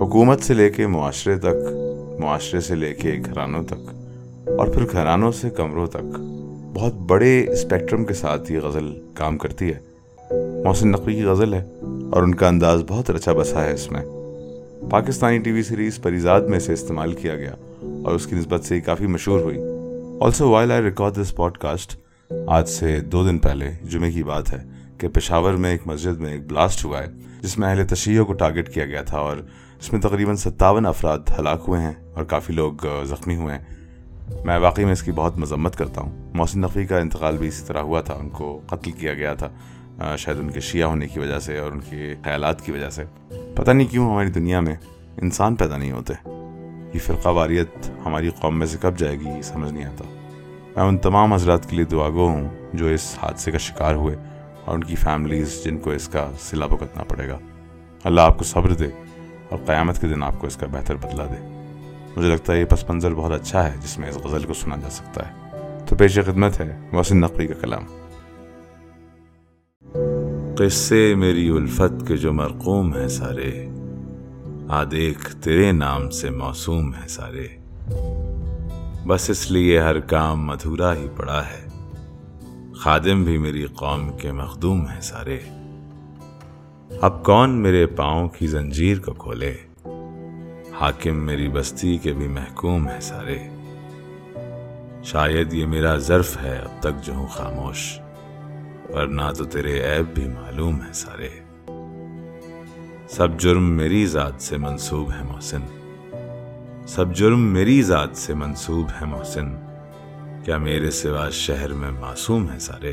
حکومت سے لے کے معاشرے تک، معاشرے سے لے کے گھرانوں تک، اور پھر گھرانوں سے کمروں تک، بہت بڑے اسپیکٹرم کے ساتھ یہ غزل کام کرتی ہے۔ محسن نقوی کی غزل ہے، اور ان کا انداز بہت رچا بسا ہے اس میں۔ Pakistani T V series Parizaad میں سے استعمال کیا گیا، اور اس کی نسبت سے کافی مشہور ہوئی۔ Also while I record this podcast آج سے دو دن پہلے جمعے کی بات ہے۔ کہ پشاور میں ایک مسجد میں ایک بلاسٹ ہوا ہے، جس میں اہل تشیعوں کو ٹارگٹ کیا گیا تھا اور اس میں تقریباً ستاون افراد ہلاک ہوئے ہیں اور کافی لوگ زخمی ہوئے ہیں۔ میں واقعی میں اس کی بہت مذمت کرتا ہوں۔ محسن نقوی کا انتقال بھی اسی طرح ہوا تھا، ان کو قتل کیا گیا تھا شاید ان کے شیعہ ہونے کی وجہ سے اور ان کے خیالات کی وجہ سے۔ پتہ نہیں کیوں ہماری دنیا میں انسان پیدا نہیں ہوتے۔ یہ فرقہ واریت ہماری قوم میں سے کب جائے گی سمجھ نہیں آتا۔ میں ان تمام حضرات کے لیے دعا گو ہوں جو اس حادثے کا شکار ہوئے۔ اور ان کی فیملیز جن کو اس کا سلا بھگتنا پڑے گا۔ اللہ آپ کو صبر دے اور قیامت کے دن آپ کو اس کا بہتر بدلا دے۔ مجھے لگتا ہے یہ پس منظر بہت اچھا ہے جس میں اس غزل کو سنا جا سکتا ہے۔ تو پیش خدمت ہے محسن نقوی کا کلام۔ قصے میری الفت کے جو مرقوم ہیں سارے، آ دیکھ تیرے نام سے موسوم ہیں سارے۔ بس اس لیے ہر کام مدھورا ہی پڑا ہے۔ خادم بھی میری قوم کے مخدوم ہیں سارے۔ اب کون میرے پاؤں کی زنجیر کو کھولے؟ حاکم میری بستی کے بھی محکوم ہے سارے۔ شاید یہ میرا ظرف ہے اب تک جو ہوں خاموش، ورنہ تو تیرے عیب بھی معلوم ہے سارے۔ سب جرم میری ذات سے منسوب ہے محسن۔ سب جرم میری ذات سے منسوب ہے محسن۔ کیا میرے سوا شہر میں معصوم ہے سارے؟